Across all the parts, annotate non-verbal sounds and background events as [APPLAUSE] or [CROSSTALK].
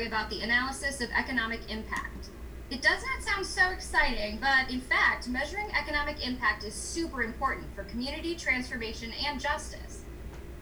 Story about the analysis of economic impact. It does not sound so exciting, but in fact, measuring economic impact is super important for community transformation and justice.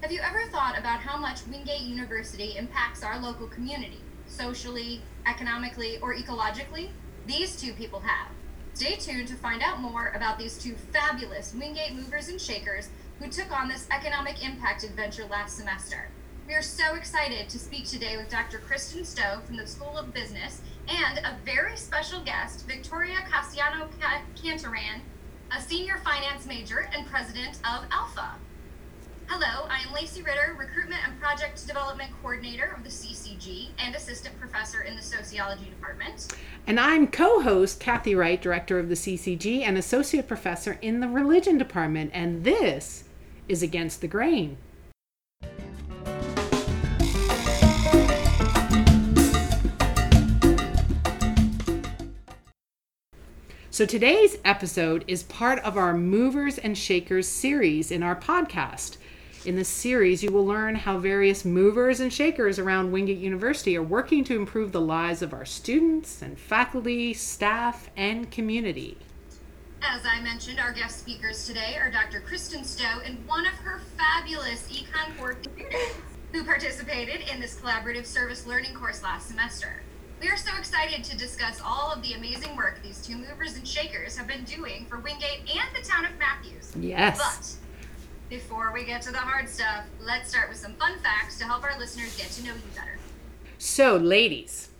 Have you ever thought about how much Wingate University impacts our local community, socially, economically, or ecologically? These two people have. Stay tuned to find out more about these two fabulous Wingate movers and shakers who took on this economic impact adventure last semester. We are so excited to speak today with Dr. Kristen Stowe from the School of Business and a very special guest, Victoria Cassiano Cantaran, a senior finance major and president of ALPFA. Hello, I am Lacey Ritter, Recruitment and Project Development Coordinator of the CCG and Assistant Professor in the Sociology Department. And I'm co host Kathy Wright, Director of the CCG and Associate Professor in the Religion Department. And this is Against the Grain. So today's episode is part of our Movers and Shakers series in our podcast. In this series, you will learn how various movers and shakers around Wingate University are working to improve the lives of our students and faculty, staff, and community. As I mentioned, our guest speakers today are Dr. Kristen Stowe and one of her fabulous econ students who participated in this collaborative service learning course last semester. We are so excited to discuss all of the amazing work these two movers and shakers have been doing for Wingate and the town of Matthews. Yes. But before we get to the hard stuff, let's start with some fun facts to help our listeners get to know you better. So, ladies,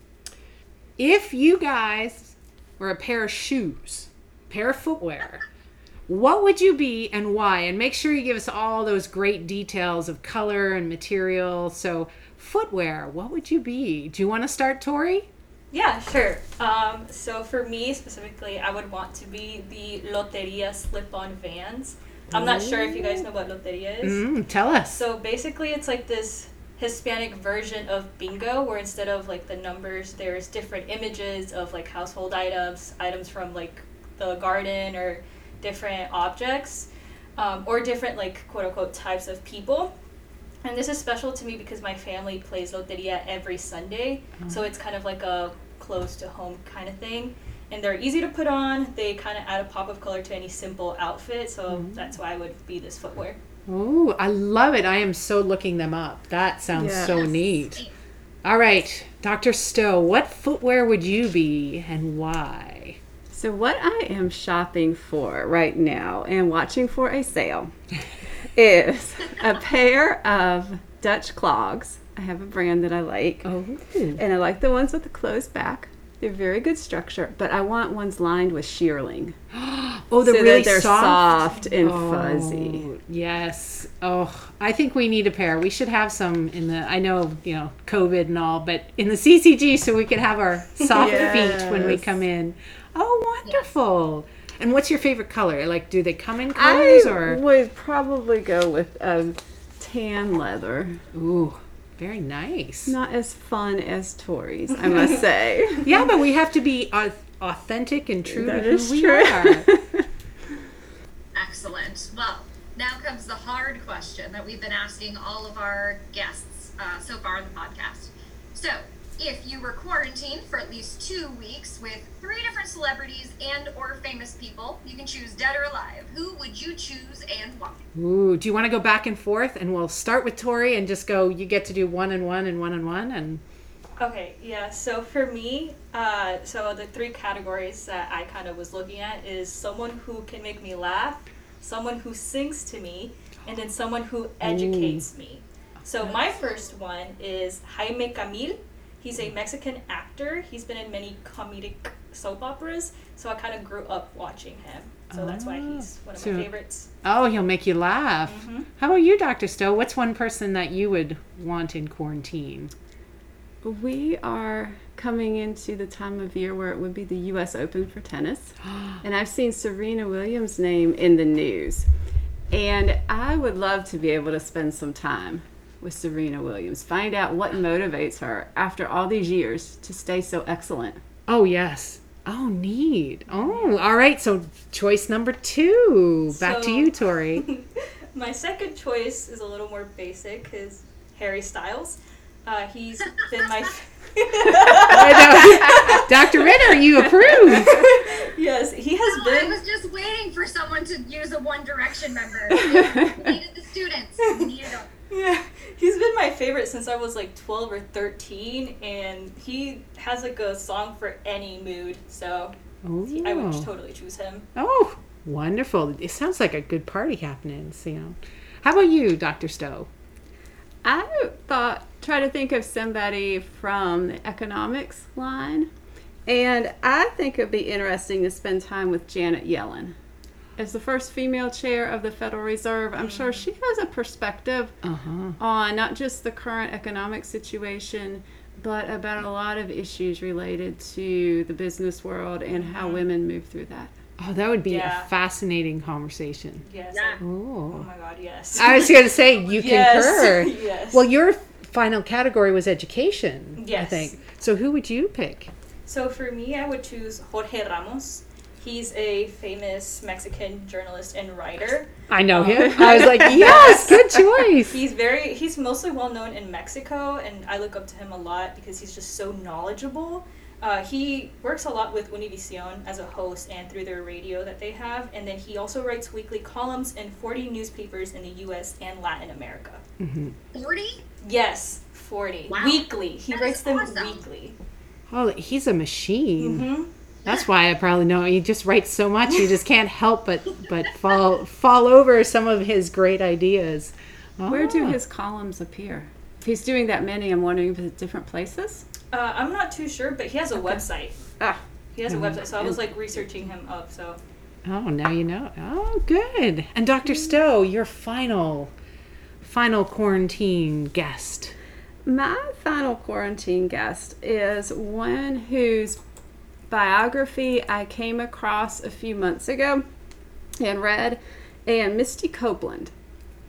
if you guys were a pair of shoes, pair of footwear, what would you be and why? And make sure you give us all those great details of color and material. So, footwear, what would you be? Do you want to start, Tori? Yeah, sure. Um, so for me specifically, I would want to be the Loteria slip-on Vans. I'm not sure if you guys know what Loteria is. Mm, tell us. So basically, it's like this Hispanic version of bingo, where instead of like the numbers, there's different images of like household items, items from like the garden, or different objects, um, or different like quote unquote types of people. And this is special to me because my family plays Loteria every Sunday, Mm. so it's kind of like a close to home kind of thing. And they're easy to put on. They kind of add a pop of color to any simple outfit, so that's why I would be this footwear. Ooh, I love it. I am so looking them up. That sounds so neat. All right, Dr. Stowe, what footwear would you be and why? So, what I am shopping for right now and watching for a sale [LAUGHS] is a pair of Dutch clogs. I have a brand that I like, Oh, and I like the ones with the closed back. They're very good structure, but I want ones lined with shearling [GASPS] oh, they're so really they're soft. soft, and oh, fuzzy. Oh, Yes. Oh, I think we need a pair. We should have some in the. I know you know COVID and all, but in the CCG, so we could have our soft [LAUGHS] feet when we come in. Oh, wonderful! And what's your favorite color? Like, do they come in I colors or? would probably go with um, tan leather. Ooh, very nice. Not as fun as Tories, I [LAUGHS] must say. Yeah, but we have to be au- authentic and true That to who is we true. are. Excellent. Well, now comes the hard question that we've been asking all of our guests uh, so far in the podcast. So, if you were quarantined for at least two weeks with three different celebrities and or famous people, you can choose dead or alive. Who would you choose and why? Ooh, do you want to go back and forth? And we'll start with Tori and just go. You get to do one and one and one and one and. Okay, yeah. So for me, uh, so the three categories that I kind of was looking at is someone who can make me laugh, someone who sings to me, and then someone who educates me. So my first one is Jaime Camil. He's a Mexican actor. He's been in many comedic soap operas, so I kind of grew up watching him. So that's why oh. he's one of So- my favorites. Oh, he'll make you laugh. Mm-hmm. How about you, Dr. Stowe? What's one person that you would want in quarantine? We are coming into the time of year where it would be the U.S. Open for tennis. [GASPS] and I've seen Serena Williams' name in the news. And I would love to be able to spend some time with Serena Williams, find out what motivates her after all these years to stay so excellent. Oh, yes. Oh, neat. Oh, all right. So, choice number two. Back to you, Tori. [LAUGHS] My second choice is a little more basic, is Harry Styles. Uh, he's been my. [LAUGHS] I know. Dr. Ritter, you approve. [LAUGHS] yes, he has Oh, I been. was just waiting for someone to use a One Direction member. Needed the students. We needed them. Yeah, he's been my favorite since I was like 12 or 13, and he has like a song for any mood, so I would totally choose him. Oh, wonderful. It sounds like a good party happening, so, you. How about you, Dr. Stowe? I thought, try to think of somebody from the economics line. And I think it would be interesting to spend time with Janet Yellen. As the first female chair of the Federal Reserve, I'm sure she has a perspective Uh-huh. on not just the current economic situation, but about a lot of issues related to the business world and how women move through that. Oh, that would be Yeah. a fascinating conversation. Yes. Yeah. Oh Oh. my god, yes. I was going to say, you [LAUGHS] yes. concur. [LAUGHS] yes. Well, your final category was education, yes. I think. So who would you pick? So for me, I would choose Jorge Ramos. He's a famous Mexican journalist and writer. I know Um, him. I was like, [LAUGHS] yes, good [LAUGHS] choice. He's very he's mostly well known in Mexico, and I look up to him a lot because he's just so knowledgeable. Uh, he works a lot with Univision as a host and through their radio that they have, and then he also writes weekly columns in 40 newspapers in the U.S. and Latin America. 40? Yes, 40 Wow. weekly. He That writes them awesome. weekly. Oh, he's a machine. hmm That's why I probably know he just writes so much. You just can't help but but fall fall over some of his great ideas. Where do Ah. his columns appear? If he's doing that many, I'm wondering if it's different places. Uh, I'm not too sure, but he has a website. Ah, He has a Mhm. website, so I was like researching him up. So Oh, now you know. Oh, good. And Dr. Stowe, your final final quarantine guest. My final quarantine guest is one whose biography I came across a few months ago and read, and Misty Copeland.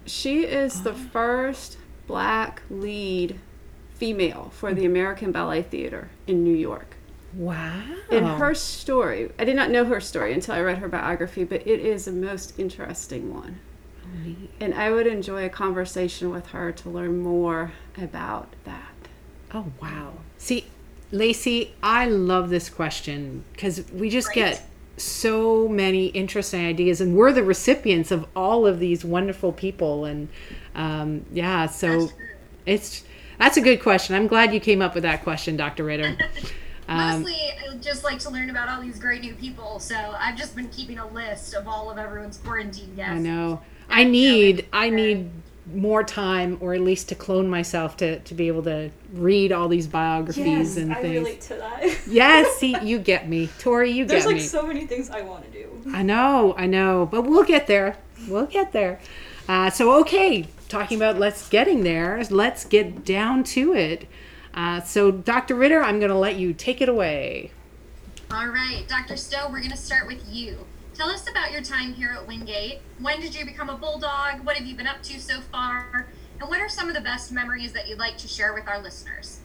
She is the oh. first black lead female for the American Ballet Theater in New York. Wow. And her story, I did not know her story until I read her biography, but it is a most interesting one. And I would enjoy a conversation with her to learn more about that. Oh, wow. See, Lacey, I love this question because we just Right. get so many interesting ideas, and we're the recipients of all of these wonderful people. And um, yeah, so That's it's that's a good question. I'm glad you came up with that question, Dr. Ritter. [LAUGHS] Um, Mostly, I just like to learn about all these great new people, so I've just been keeping a list of all of everyone's quarantine guests. I know. I need I need more time, or at least to clone myself to to be able to read all these biographies yes, and I things. relate to that. [LAUGHS] Yes, see, you get me, Tori. You There's get like me. There's like so many things I want to do. I know, I know, but we'll get there. We'll get there. Uh, so, okay, talking about let's getting there, let's get down to it. Uh, so, Dr. Ritter, I'm going to let you take it away. All right, Dr. Stowe, we're going to start with you. Tell us about your time here at Wingate. When did you become a bulldog? What have you been up to so far? And what are some of the best memories that you'd like to share with our listeners?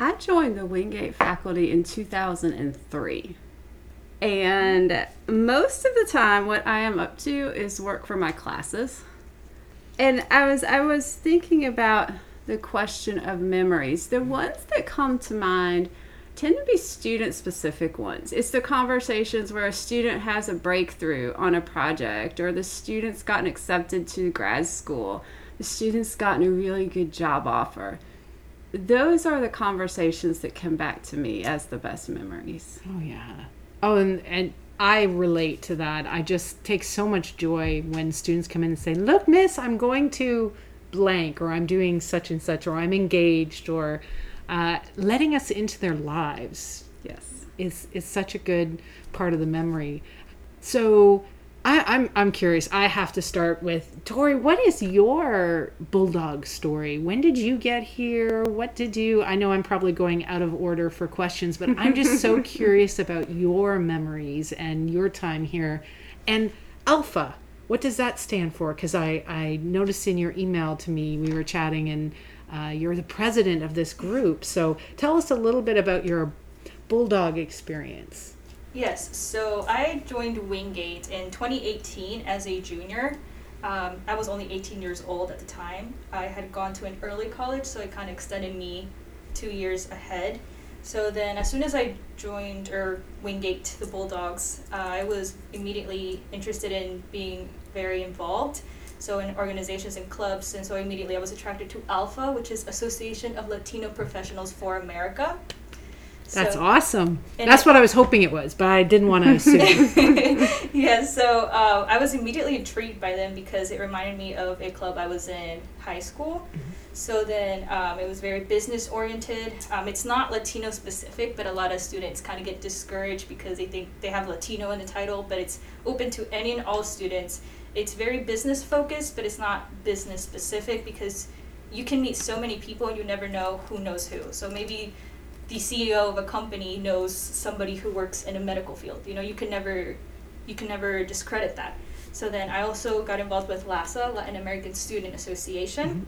I joined the Wingate faculty in 2003. And most of the time what I am up to is work for my classes. And I was I was thinking about the question of memories. The ones that come to mind tend to be student specific ones. It's the conversations where a student has a breakthrough on a project or the student's gotten accepted to grad school. The student's gotten a really good job offer those are the conversations that come back to me as the best memories. Oh, yeah. Oh, and, and I relate to that. I just take so much joy when students come in and say, Look, miss, I'm going to blank, or I'm doing such and such, or I'm engaged, or uh, letting us into their lives. Yes. is is such a good part of the memory. So I, I'm I'm curious. I have to start with Tori. What is your bulldog story? When did you get here? What did you? I know I'm probably going out of order for questions, but I'm just so [LAUGHS] curious about your memories and your time here. And ALPFA, what does that stand for? Because I I noticed in your email to me we were chatting and. Uh, you're the president of this group, so tell us a little bit about your bulldog experience. Yes, so I joined Wingate in 2018 as a junior. um, I was only 18 years old at the time. I had gone to an early college, so it kind of extended me two years ahead. So then, as soon as I joined or Wingate, the Bulldogs, uh, I was immediately interested in being very involved. So in organizations and clubs, and so immediately I was attracted to ALPFA, which is Association of Latino Professionals for America. That's So- awesome. That's it- what I was hoping it was, but I didn't want to [LAUGHS] assume. [LAUGHS] yeah, so uh, I was immediately intrigued by them because it reminded me of a club I was in high school. So then um, it was very business oriented. Um, it's not Latino specific, but a lot of students kind of get discouraged because they think they have Latino in the title, but it's open to any and all students. It's very business focused, but it's not business specific because you can meet so many people and you never know who knows who. So maybe the CEO of a company knows somebody who works in a medical field. You know, you can never you can never discredit that. So then I also got involved with LASA, Latin American Student Association,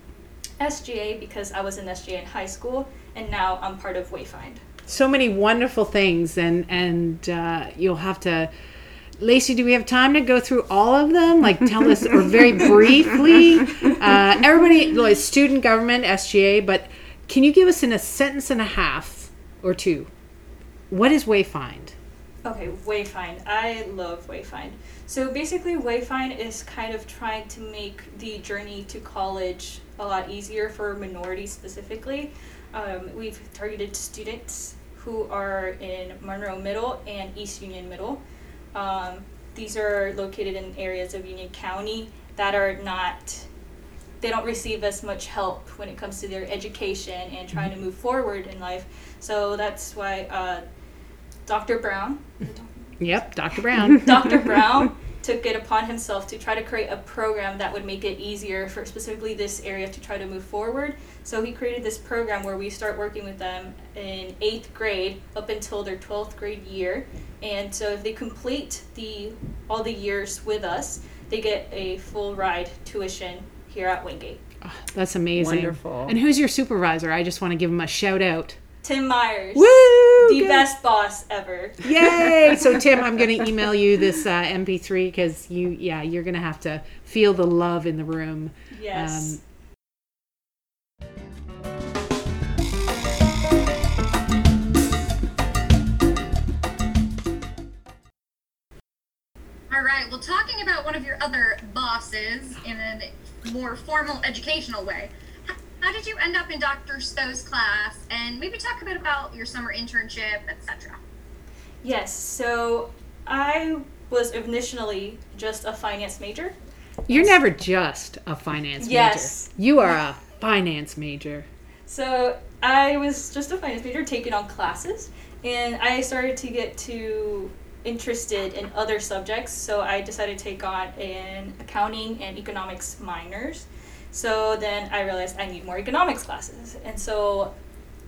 SGA because I was in SGA in high school, and now I'm part of Wayfind. so many wonderful things, and and uh, you'll have to. Lacey, do we have time to go through all of them? Like, tell us, or very [LAUGHS] briefly. Uh, everybody, like student government, SGA, but can you give us in a sentence and a half or two? What is Wayfind? Okay, Wayfind. I love Wayfind. So basically, Wayfind is kind of trying to make the journey to college a lot easier for minorities specifically. Um, we've targeted students who are in Monroe Middle and East Union Middle. Um, these are located in areas of Union County that are not they don't receive as much help when it comes to their education and trying to move forward in life. So that's why uh, Dr. Brown, Yep, Dr. Brown. [LAUGHS] Dr. [LAUGHS] Brown took it upon himself to try to create a program that would make it easier for specifically this area to try to move forward. So he created this program where we start working with them in eighth grade up until their 12th grade year. And so if they complete the all the years with us, they get a full ride tuition here at Wingate. That's amazing. Wonderful. And who's your supervisor? I just want to give him a shout out. Tim Myers, Woo! the Good. best boss ever. Yay! So [LAUGHS] Tim, I'm going to email you this uh, MP3 because you, yeah, you're going to have to feel the love in the room. Yes. Um, All right. Well, talking about one of your other bosses in a more formal educational way, how did you end up in Dr. Stowe's class? And maybe talk a bit about your summer internship, etc. Yes, so I was initially just a finance major. You're never just a finance Yes. major. You are a finance major. So I was just a finance major taking on classes, and I started to get too interested in other subjects, so I decided to take on an accounting and economics minors. So then I realized I need more economics classes, and so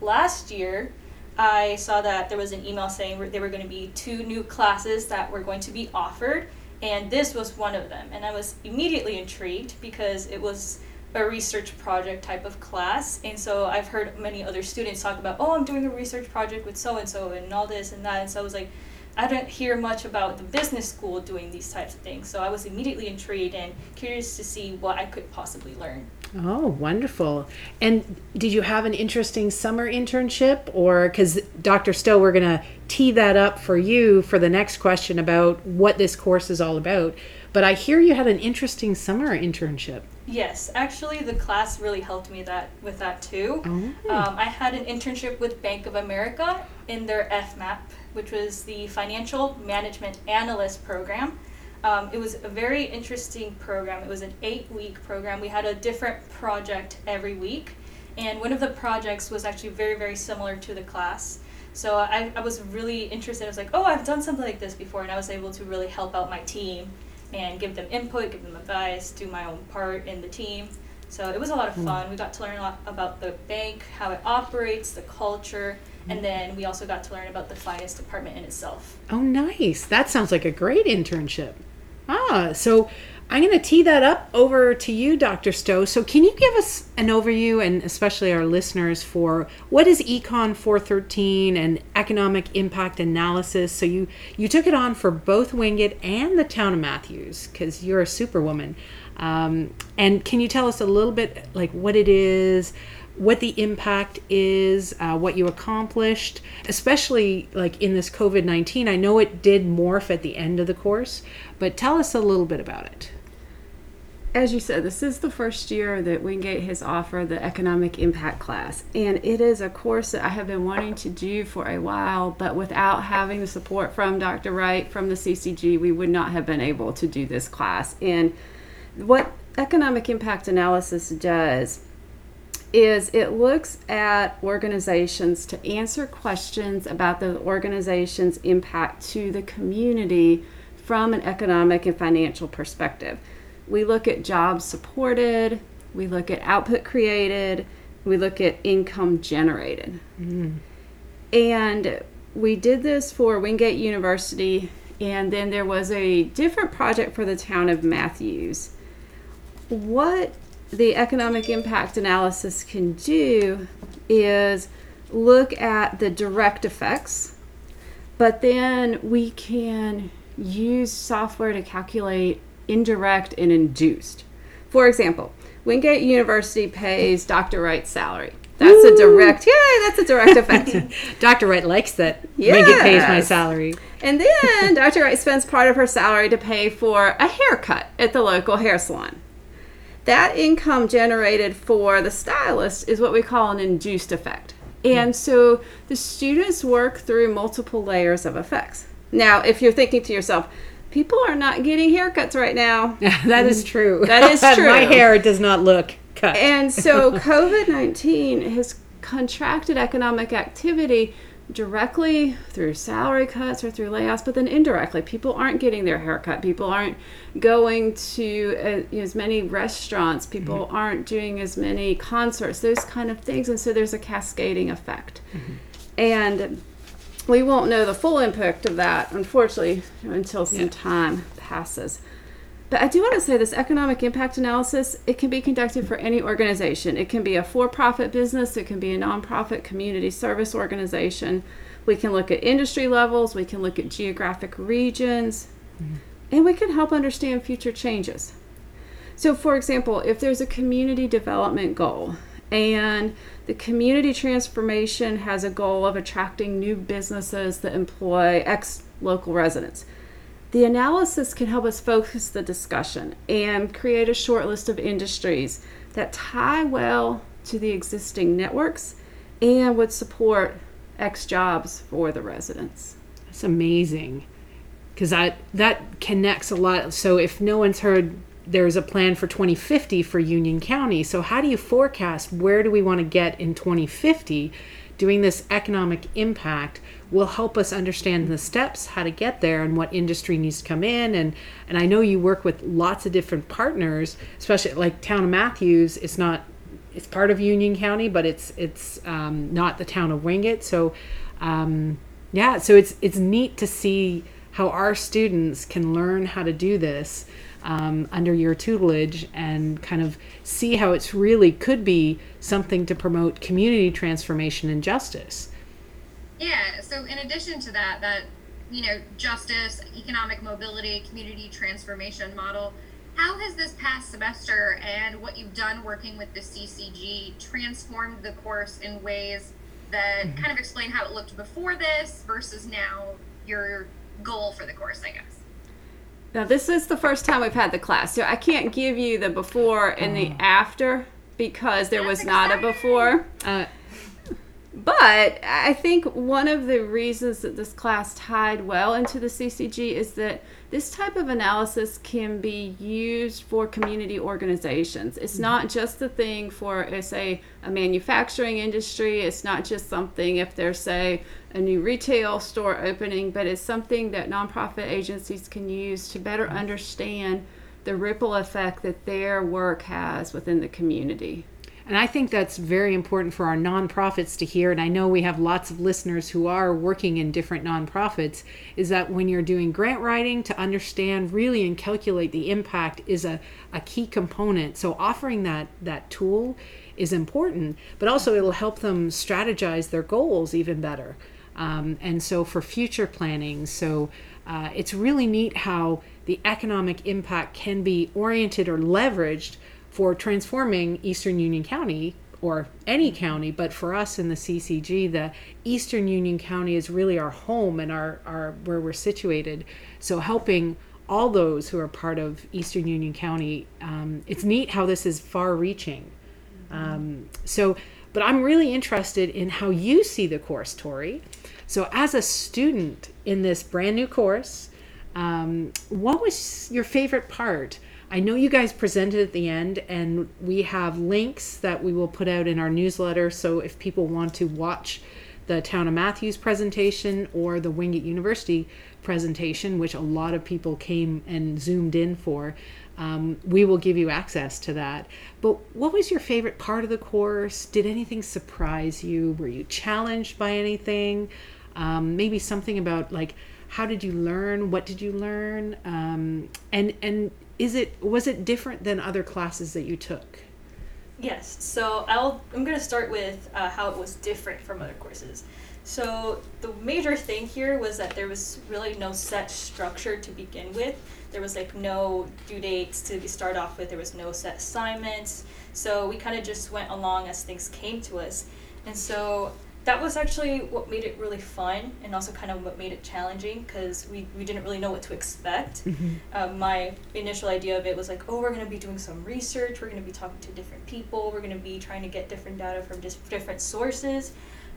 last year I saw that there was an email saying there were going to be two new classes that were going to be offered, and this was one of them. And I was immediately intrigued because it was a research project type of class. And so I've heard many other students talk about, oh, I'm doing a research project with so and so and all this and that. And so I was like, I don't hear much about the business school doing these types of things. So I was immediately intrigued and curious to see what I could possibly learn. Oh, wonderful. And did you have an interesting summer internship? Or because Dr. Stowe, we're going to tee that up for you for the next question about what this course is all about. But I hear you had an interesting summer internship. Yes, actually, the class really helped me that with that too. Oh. Um, I had an internship with Bank of America in their FMAP, which was the Financial Management Analyst program. Um, it was a very interesting program. It was an eight-week program. We had a different project every week, and one of the projects was actually very, very similar to the class. So I, I was really interested. I was like, oh, I've done something like this before, and I was able to really help out my team and give them input, give them advice, do my own part in the team. So it was a lot of fun. We got to learn a lot about the bank, how it operates, the culture, and then we also got to learn about the finance department in itself. Oh, nice. That sounds like a great internship. Ah, so I'm going to tee that up over to you, Dr. Stowe. So, can you give us an overview, and especially our listeners, for what is Econ 413 and economic impact analysis? So, you you took it on for both Wingate and the town of Matthews because you're a superwoman. Um, and can you tell us a little bit like what it is, what the impact is, uh, what you accomplished, especially like in this COVID 19? I know it did morph at the end of the course, but tell us a little bit about it. As you said, this is the first year that Wingate has offered the economic impact class. And it is a course that I have been wanting to do for a while, but without having the support from Dr. Wright from the CCG, we would not have been able to do this class. And what economic impact analysis does is it looks at organizations to answer questions about the organization's impact to the community from an economic and financial perspective. We look at jobs supported, we look at output created, we look at income generated. Mm. And we did this for Wingate University, and then there was a different project for the town of Matthews. What the economic impact analysis can do is look at the direct effects, but then we can use software to calculate indirect and induced. For example, Wingate University pays Dr. Wright's salary. That's Woo! a direct, yay, that's a direct effect. [LAUGHS] Dr. Wright likes that yes. Wingate pays my salary. And then Dr. Wright spends part of her salary to pay for a haircut at the local hair salon. That income generated for the stylist is what we call an induced effect. And so the students work through multiple layers of effects. Now, if you're thinking to yourself, people are not getting haircuts right now. [LAUGHS] that is true. [LAUGHS] That is [LAUGHS] true. My hair does not look cut. And so COVID 19 has contracted economic activity directly through salary cuts or through layoffs, but then indirectly, people aren't getting their haircut. People aren't going to uh, as many restaurants. People mm-hmm. aren't doing as many concerts, those kind of things. And so there's a cascading effect. Mm-hmm. And we won't know the full impact of that, unfortunately, until some yeah. time passes. But I do want to say this economic impact analysis, it can be conducted for any organization. It can be a for-profit business, it can be a nonprofit community service organization. We can look at industry levels, we can look at geographic regions, mm-hmm. and we can help understand future changes. So for example, if there's a community development goal and the community transformation has a goal of attracting new businesses that employ ex local residents. The analysis can help us focus the discussion and create a short list of industries that tie well to the existing networks and would support X jobs for the residents. That's amazing because that that connects a lot. So if no one's heard there's a plan for 2050 for Union County. So, how do you forecast where do we want to get in 2050? Doing this economic impact will help us understand the steps, how to get there, and what industry needs to come in. And and I know you work with lots of different partners, especially like Town of Matthews. It's not it's part of Union County, but it's it's um, not the town of Wingate. So um, yeah, so it's it's neat to see how our students can learn how to do this um, under your tutelage and kind of see how it's really could be something to promote community transformation and justice. Yeah, so in addition to that, that, you know, justice, economic mobility, community transformation model, how has this past semester and what you've done working with the CCG transformed the course in ways that mm-hmm. kind of explain how it looked before this versus now your goal for the course, I guess? Now, this is the first time we've had the class, so I can't give you the before and the oh. after because there That's was not a before. Uh, but I think one of the reasons that this class tied well into the CCG is that this type of analysis can be used for community organizations. It's mm-hmm. not just the thing for, uh, say, a manufacturing industry. It's not just something if there's, say, a new retail store opening, but it's something that nonprofit agencies can use to better mm-hmm. understand the ripple effect that their work has within the community. And I think that's very important for our nonprofits to hear. And I know we have lots of listeners who are working in different nonprofits. Is that when you're doing grant writing, to understand really and calculate the impact is a, a key component. So offering that that tool is important, but also it'll help them strategize their goals even better. Um, and so for future planning, so uh, it's really neat how the economic impact can be oriented or leveraged for transforming Eastern Union County or any county, but for us in the CCG, the Eastern Union County is really our home and our, our where we're situated. So helping all those who are part of Eastern Union County, um, it's neat how this is far-reaching. Um, so, but I'm really interested in how you see the course, Tori. So, as a student in this brand new course, um, what was your favorite part? I know you guys presented at the end, and we have links that we will put out in our newsletter. So, if people want to watch the Town of Matthews presentation or the Wingate University presentation, which a lot of people came and zoomed in for, um, we will give you access to that. But what was your favorite part of the course? Did anything surprise you? Were you challenged by anything? Um, maybe something about like how did you learn? What did you learn? Um, and and is it was it different than other classes that you took? Yes. So I'll I'm gonna start with uh, how it was different from other courses. So the major thing here was that there was really no set structure to begin with. There was like no due dates to start off with. There was no set assignments. So we kind of just went along as things came to us. And so that was actually what made it really fun and also kind of what made it challenging because we, we didn't really know what to expect. [LAUGHS] Um, my initial idea of it was like, oh, we're going to be doing some research, we're going to be talking to different people, we're going to be trying to get different data from just different sources.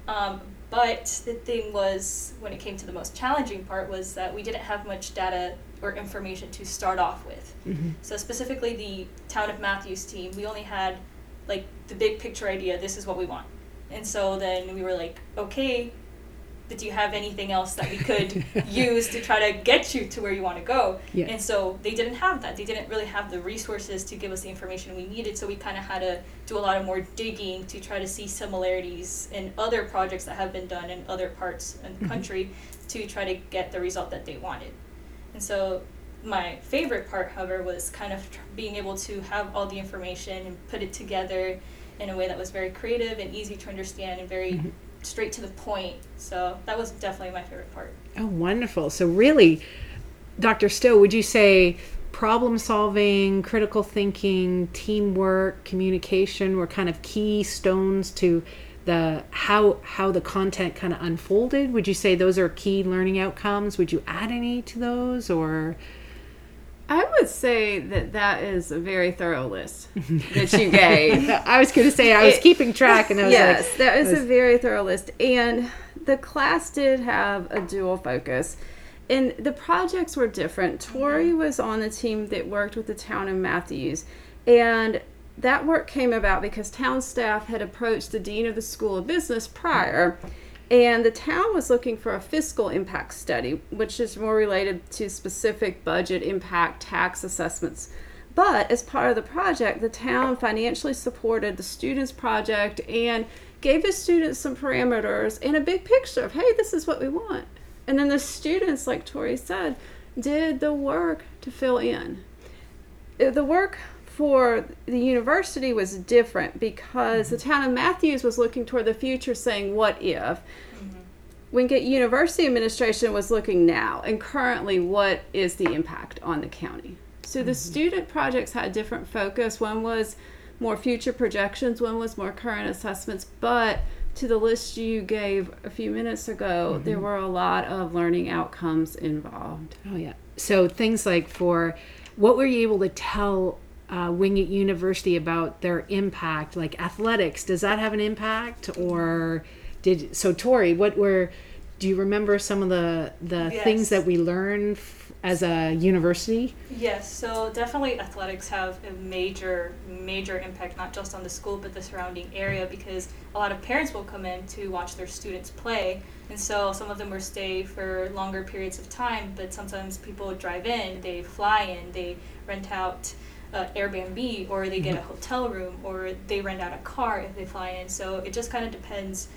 Um, but the thing was, when it came to the most challenging part, was that we didn't have much data or information to start off with. So specifically, the town of Matthews team, we only had like the big picture idea. This is what we want, and so then we were like, okay, but do you have anything else that we [LAUGHS] could use to try to get you to where you want to go? Yeah. And so they didn't have that. They didn't really have the resources to give us the information we needed. So we kind of had to do a lot of more digging to try to see similarities in other projects that have been done in other parts of the Mhm. country to try to get the result that they wanted. And so my favorite part, however, was kind of tr- being able to have all the information and put it together in a way that was very creative and easy to understand and very Mhm. straight to the point. So that was definitely my favorite part. Oh, wonderful. So, really, Dr. Stowe, would you say problem solving, critical thinking, teamwork, communication were kind of keystones to the how how the content kind of unfolded? Would you say those are key learning outcomes? Would you add any to those or I would say that that is a very thorough list that you gave. [LAUGHS] I was going to say I was It- keeping track and I was yes, like that is was- a very thorough list. And the class did have a dual focus. And the projects were different. Tori was on the team that worked with the town of Matthews. And that work came about because town staff had approached the dean of the School of Business prior. And the town was looking for a fiscal impact study, which is more related to specific budget impact tax assessments. But as part of the project, the town financially supported the students' project and gave the students some parameters and a big picture of, hey, this is what we want. And then the students, like Tori said, did the work to fill in. Uh, The work for the university was different because the mm-hmm. town of Matthews was looking toward the future, saying, what if? Mm-hmm. Wingate University administration was looking now and currently what is the impact on the county. So the mm-hmm. student projects had different focus. One was more future projections, one was more current assessments, but to the list you gave a few minutes ago, there were a lot of learning outcomes involved. Oh yeah. So things like for what were you able to tell uh, Wingate University about their impact, like athletics? Does that have an impact, or did so? Tori, what were? Do you remember some of the the Yes. things that we learned f- as a university? Yes, so definitely athletics have a major, major impact not just on the school but the surrounding area because a lot of parents will come in to watch their students play. And so some of them will stay for longer periods of time, but sometimes people drive in, they fly in, they rent out uh, Airbnb or they get a mm-hmm. hotel room or they rent out a car if they fly in. So it just kind of depends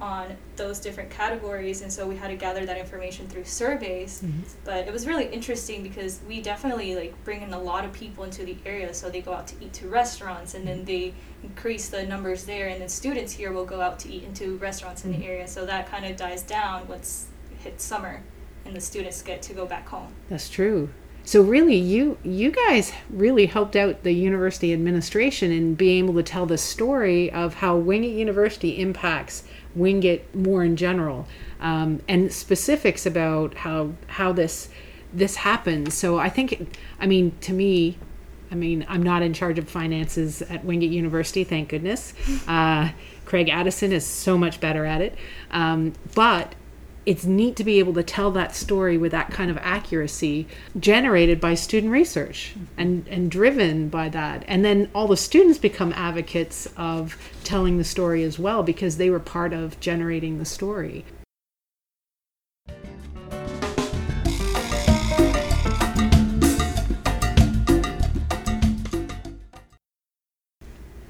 on those different categories. And so we had to gather that information through surveys. Mm-hmm. But it was really interesting because we definitely like bring in a lot of people into the area. So they go out to eat to restaurants and then mm-hmm. they increase the numbers there. And then students here will go out to eat into restaurants in the area. So that kind of dies down once it hits summer and the students get to go back home. That's true. So really, you you guys really helped out the university administration in being able to tell the story of how Wingate University impacts Wingate more in general, um, and specifics about how how this this happens. So I think, I mean, to me, I mean, I'm not in charge of finances at Wingate University, thank goodness. [LAUGHS] Uh, Craig Addison is so much better at it. Um, but it's neat to be able to tell that story with that kind of accuracy generated by student research and, and driven by that. And then all the students become advocates of telling the story as well because they were part of generating the story.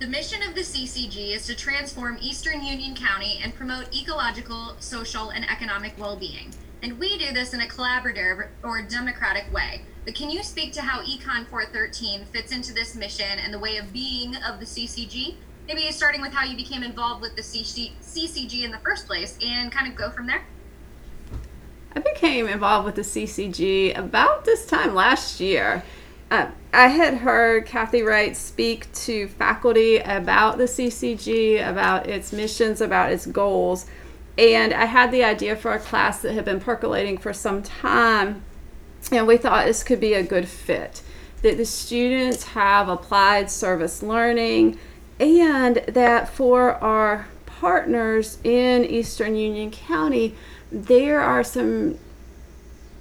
The mission of the CCG is to transform Eastern Union County and promote ecological, social, and economic well being. And we do this in a collaborative or democratic way. But can you speak to how Econ 413 fits into this mission and the way of being of the CCG? Maybe starting with how you became involved with the CCG in the first place and kind of go from there? I became involved with the CCG about this time last year. Uh, I had heard Kathy Wright speak to faculty about the CCG, about its missions, about its goals, and I had the idea for a class that had been percolating for some time, and we thought this could be a good fit. That the students have applied service learning, and that for our partners in Eastern Union County, there are some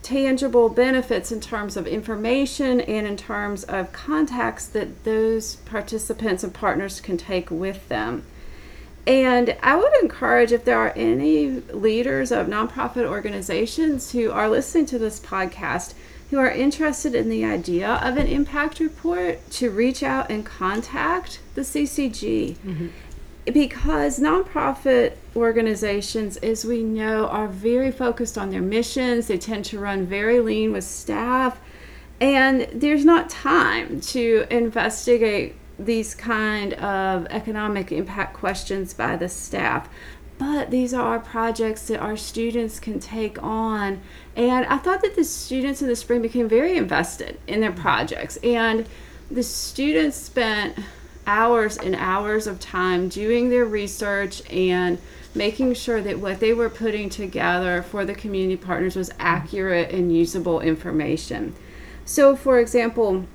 tangible benefits in terms of information and in terms of contacts that those participants and partners can take with them. And I would encourage if there are any leaders of nonprofit organizations who are listening to this podcast who are interested in the idea of an impact report to reach out and contact the CCG. Mm-hmm because nonprofit organizations, as we know, are very focused on their missions. They tend to run very lean with staff, and there's not time to investigate these kind of economic impact questions by the staff. But these are projects that our students can take on. And I thought that the students in the spring became very invested in their projects. And the students spent hours and hours of time doing their research and making sure that what they were putting together for the community partners was accurate and usable information. So, for example,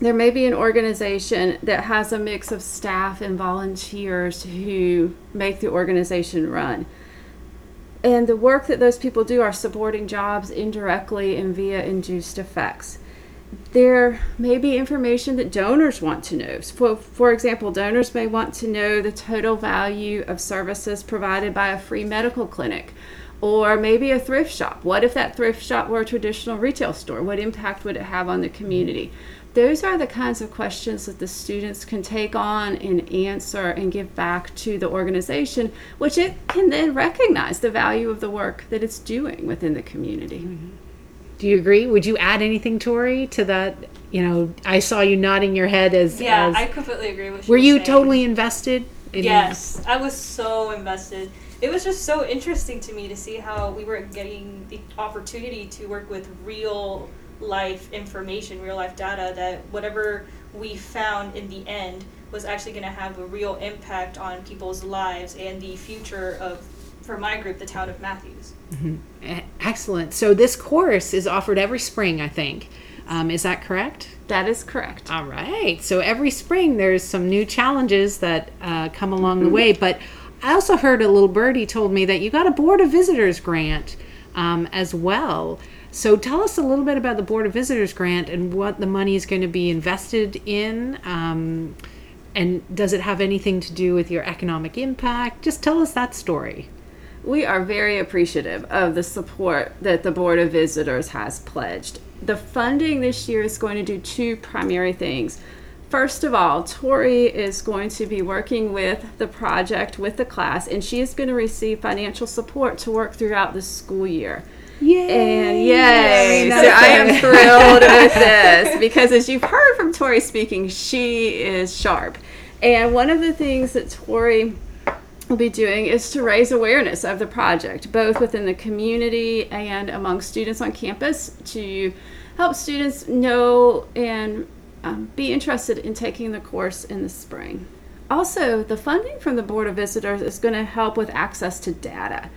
there may be an organization that has a mix of staff and volunteers who make the organization run. And the work that those people do are supporting jobs indirectly and via induced effects there may be information that donors want to know. For, for example, donors may want to know the total value of services provided by a free medical clinic or maybe a thrift shop. What if that thrift shop were a traditional retail store? What impact would it have on the community? Those are the kinds of questions that the students can take on and answer and give back to the organization, which it can then recognize the value of the work that it's doing within the community. Mm-hmm. Do you agree? Would you add anything, Tori, to that? You know, I saw you nodding your head as. Yeah, as, I completely agree with you. Were you saying. totally invested? In yes, I was so invested. It was just so interesting to me to see how we were getting the opportunity to work with real life information, real life data, that whatever we found in the end was actually going to have a real impact on people's lives and the future of for my group, the town of Matthews. Mm-hmm. Excellent. So this course is offered every spring, I think. Um, is that correct? That is correct. All right. So every spring there's some new challenges that uh, come along mm-hmm. the way. But I also heard a little birdie told me that you got a Board of Visitors grant um, as well. So tell us a little bit about the Board of Visitors grant and what the money is going to be invested in. Um, and does it have anything to do with your economic impact? Just tell us that story we are very appreciative of the support that the Board of Visitors has pledged. The funding this year is going to do two primary things. First of all, Tori is going to be working with the project with the class, and she is going to receive financial support to work throughout the school year. Yay! And yay! So I am thrilled with [LAUGHS] this because, as you've heard from Tori speaking, she is sharp. And one of the things that Tori will be doing is to raise awareness of the project, both within the community and among students on campus, to help students know and um, be interested in taking the course in the spring. Also, the funding from the Board of Visitors is going to help with access to data.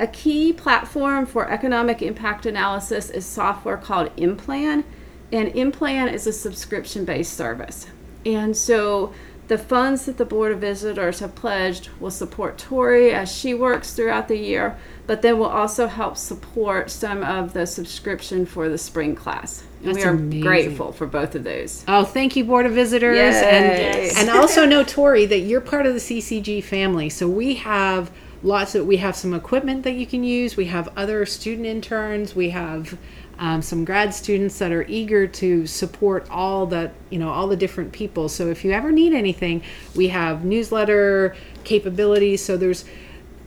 A key platform for economic impact analysis is software called Implan, and Implan is a subscription based service. And so the funds that the Board of Visitors have pledged will support Tori as she works throughout the year, but then will also help support some of the subscription for the spring class. And That's we are amazing. grateful for both of those. Oh, thank you, Board of Visitors, Yay. and and [LAUGHS] also know Tori that you're part of the CCG family. So we have lots of we have some equipment that you can use. We have other student interns. We have um, some grad students that are eager to support all the you know all the different people. So if you ever need anything, we have newsletter capabilities. So there's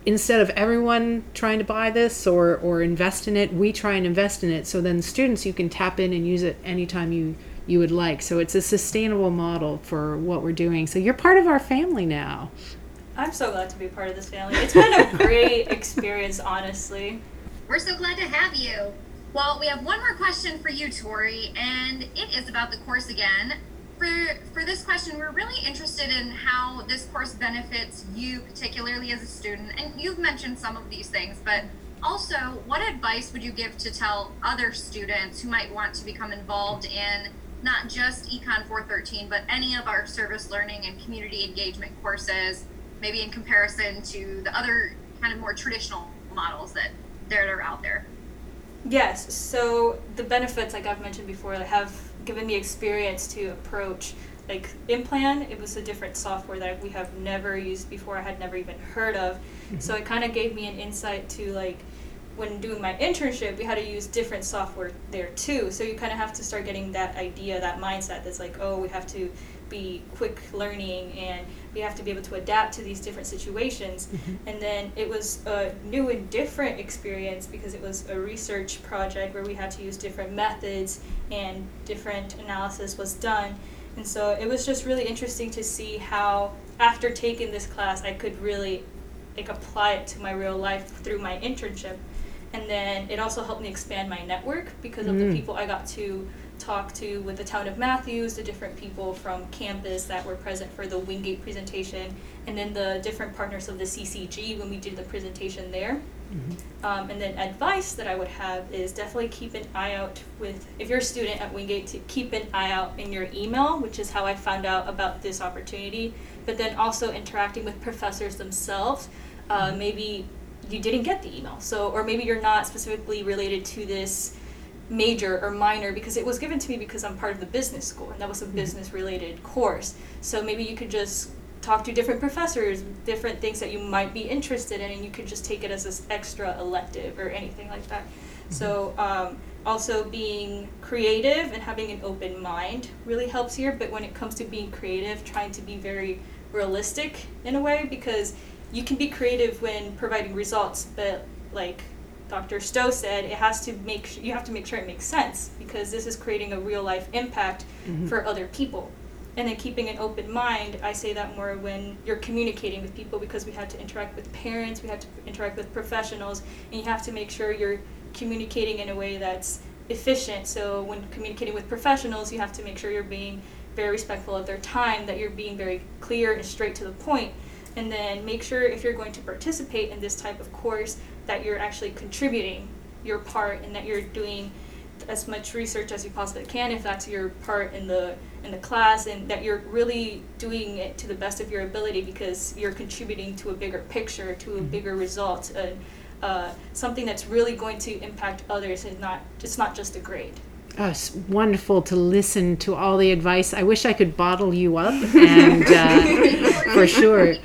instead of everyone trying to buy this or or invest in it, we try and invest in it. So then students you can tap in and use it anytime you you would like. So it's a sustainable model for what we're doing. So you're part of our family now. I'm so glad to be part of this family. It's been a great [LAUGHS] experience, honestly. We're so glad to have you. Well, we have one more question for you, Tori, and it is about the course again. For, for this question, we're really interested in how this course benefits you, particularly as a student. And you've mentioned some of these things, but also, what advice would you give to tell other students who might want to become involved in not just Econ 413, but any of our service learning and community engagement courses, maybe in comparison to the other kind of more traditional models that, that are out there? Yes, so the benefits, like I've mentioned before, have given me experience to approach like Implan. It was a different software that we have never used before. I had never even heard of. Mm-hmm. So it kind of gave me an insight to like when doing my internship, we had to use different software there too. So you kind of have to start getting that idea, that mindset that's like, oh, we have to be quick learning and we have to be able to adapt to these different situations. And then it was a new and different experience because it was a research project where we had to use different methods and different analysis was done. And so it was just really interesting to see how after taking this class I could really like apply it to my real life through my internship. And then it also helped me expand my network because of Mm. the people I got to talk to with the town of Matthews, the different people from campus that were present for the Wingate presentation, and then the different partners of the CCG when we did the presentation there. Um, and then advice that I would have is definitely keep an eye out with if you're a student at Wingate to keep an eye out in your email, which is how I found out about this opportunity. But then also interacting with professors themselves. Uh, maybe you didn't get the email, so or maybe you're not specifically related to this major or minor because it was given to me because I'm part of the business school and that was a business related course. So maybe you could just talk to different professors, different things that you might be interested in, and you could just take it as this extra elective or anything like that. So um, also being creative and having an open mind really helps here. But when it comes to being creative, trying to be very realistic in a way because you can be creative when providing results, but like Dr. Stowe said, it has to make you have to make sure it makes sense because this is creating a real life impact mm-hmm. for other people. And then keeping an open mind, I say that more when you're communicating with people because we had to interact with parents, we had to interact with professionals, and you have to make sure you're communicating in a way that's efficient. So when communicating with professionals, you have to make sure you're being very respectful of their time, that you're being very clear and straight to the point. And then make sure if you're going to participate in this type of course that you're actually contributing your part and that you're doing as much research as you possibly can if that's your part in the in the class and that you're really doing it to the best of your ability because you're contributing to a bigger picture to a bigger result and uh, something that's really going to impact others and not it's not just a grade Oh, it's wonderful to listen to all the advice. I wish I could bottle you up, and uh, [LAUGHS] for sure.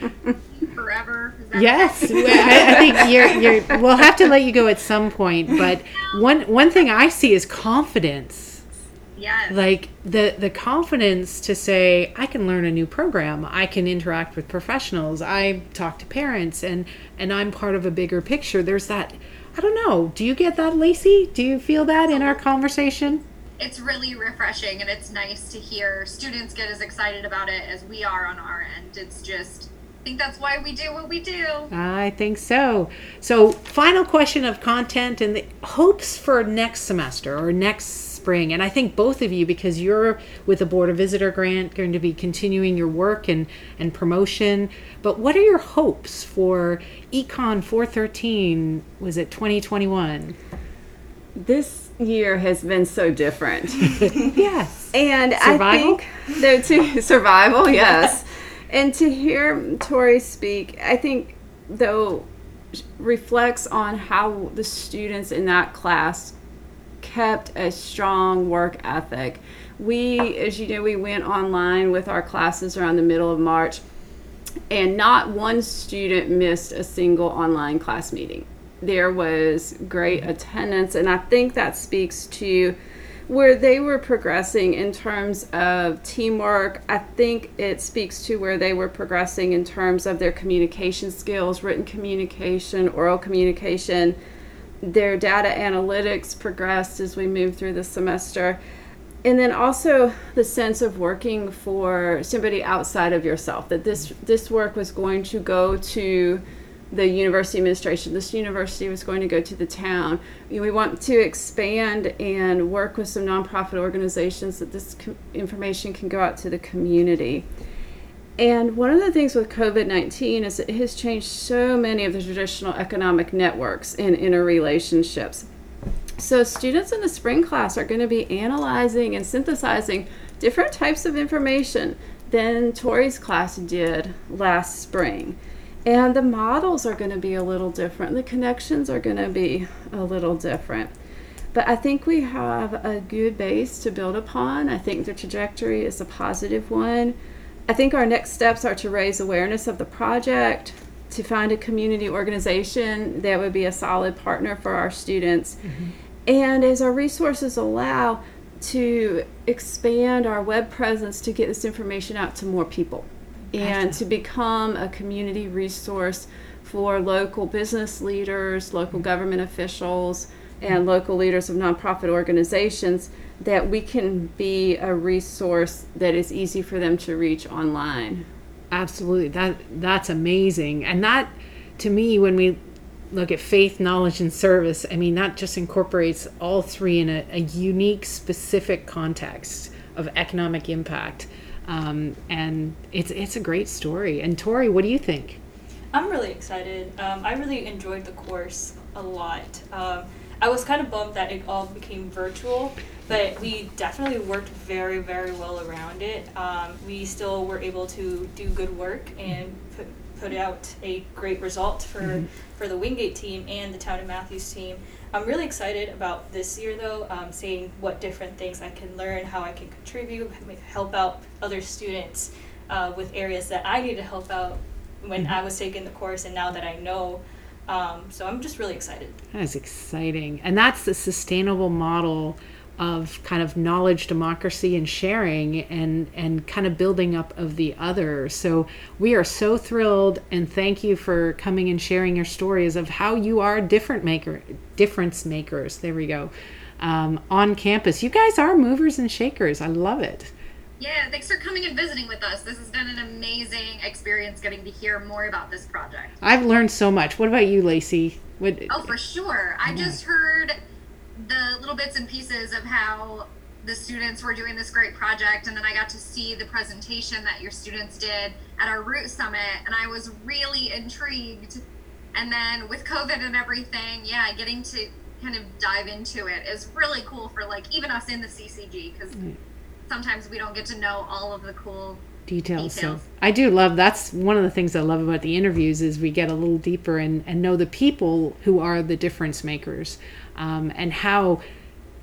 Forever. Is that Yes, I, I think you're, you're. We'll have to let you go at some point, but one one thing I see is confidence. Yes. Like the the confidence to say I can learn a new program, I can interact with professionals, I talk to parents, and and I'm part of a bigger picture. There's that. I don't know. Do you get that, Lacey? Do you feel that in our conversation? it's really refreshing and it's nice to hear students get as excited about it as we are on our end. It's just, think that's why we do what we do. I think so. So, final question of content and the hopes for next semester or next spring. And I think both of you, because you're with the Board of Visitor Grant, going to be continuing your work and, and promotion. But what are your hopes for Econ 413? Was it 2021? This year has been so different. [LAUGHS] yes. And Survival? I think though to [LAUGHS] survival, yes. And to hear Tori speak, I think though reflects on how the students in that class kept a strong work ethic. We, as you know, we went online with our classes around the middle of March, and not one student missed a single online class meeting. There was great attendance, and I think that speaks to where they were progressing in terms of teamwork. I think it speaks to where they were progressing in terms of their communication skills, written communication, oral communication. Their data analytics progressed as we moved through the semester. And then also the sense of working for somebody outside of yourself, that this, this work was going to go to the university administration. This university was going to go to the town. We want to expand and work with some nonprofit organizations that this information can go out to the community. And one of the things with COVID 19 is it has changed so many of the traditional economic networks and interrelationships. So, students in the spring class are going to be analyzing and synthesizing different types of information than Tori's class did last spring. And the models are going to be a little different. The connections are going to be a little different. But I think we have a good base to build upon. I think the trajectory is a positive one. I think our next steps are to raise awareness of the project, to find a community organization that would be a solid partner for our students. Mm-hmm. And as our resources allow, to expand our web presence to get this information out to more people and to become a community resource for local business leaders, local mm-hmm. government officials, and local leaders of nonprofit organizations that we can be a resource that is easy for them to reach online. Absolutely. That that's amazing. And that to me when we look at faith, knowledge and service, I mean that just incorporates all three in a, a unique specific context of economic impact. Um, and it's it's a great story. And Tori, what do you think? I'm really excited. Um, I really enjoyed the course a lot. Um, I was kind of bummed that it all became virtual, but we definitely worked very, very well around it. Um, we still were able to do good work and put, put out a great result for, for the Wingate team and the Town and Matthews team. I'm really excited about this year, though, um, seeing what different things I can learn, how I can contribute, help out other students uh, with areas that I need to help out when I was taking the course and now that I know. Um, so I'm just really excited. That is exciting. And that's the sustainable model of kind of knowledge democracy and sharing and and kind of building up of the other. So we are so thrilled and thank you for coming and sharing your stories of how you are different maker difference makers. There we go. Um, on campus. You guys are movers and shakers. I love it. Yeah, thanks for coming and visiting with us. This has been an amazing experience getting to hear more about this project. I've learned so much. What about you, Lacey? What Oh, for sure. I just heard the little bits and pieces of how the students were doing this great project, and then I got to see the presentation that your students did at our Root Summit, and I was really intrigued. And then with COVID and everything, yeah, getting to kind of dive into it is really cool for like even us in the CCG because mm. sometimes we don't get to know all of the cool details. Details. So I do love that's one of the things I love about the interviews is we get a little deeper and, and know the people who are the difference makers um, and how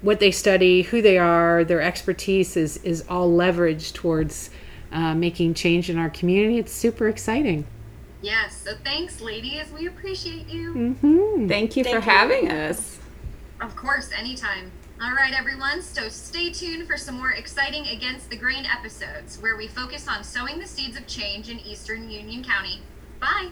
what they study, who they are, their expertise is is all leveraged towards uh, making change in our community. It's super exciting. Yes, so thanks, ladies. We appreciate you. Mm-hmm. Thank you Thank for you. having us. Of course, anytime. All right, everyone. So stay tuned for some more exciting Against the Grain episodes where we focus on sowing the seeds of change in Eastern Union County. Bye.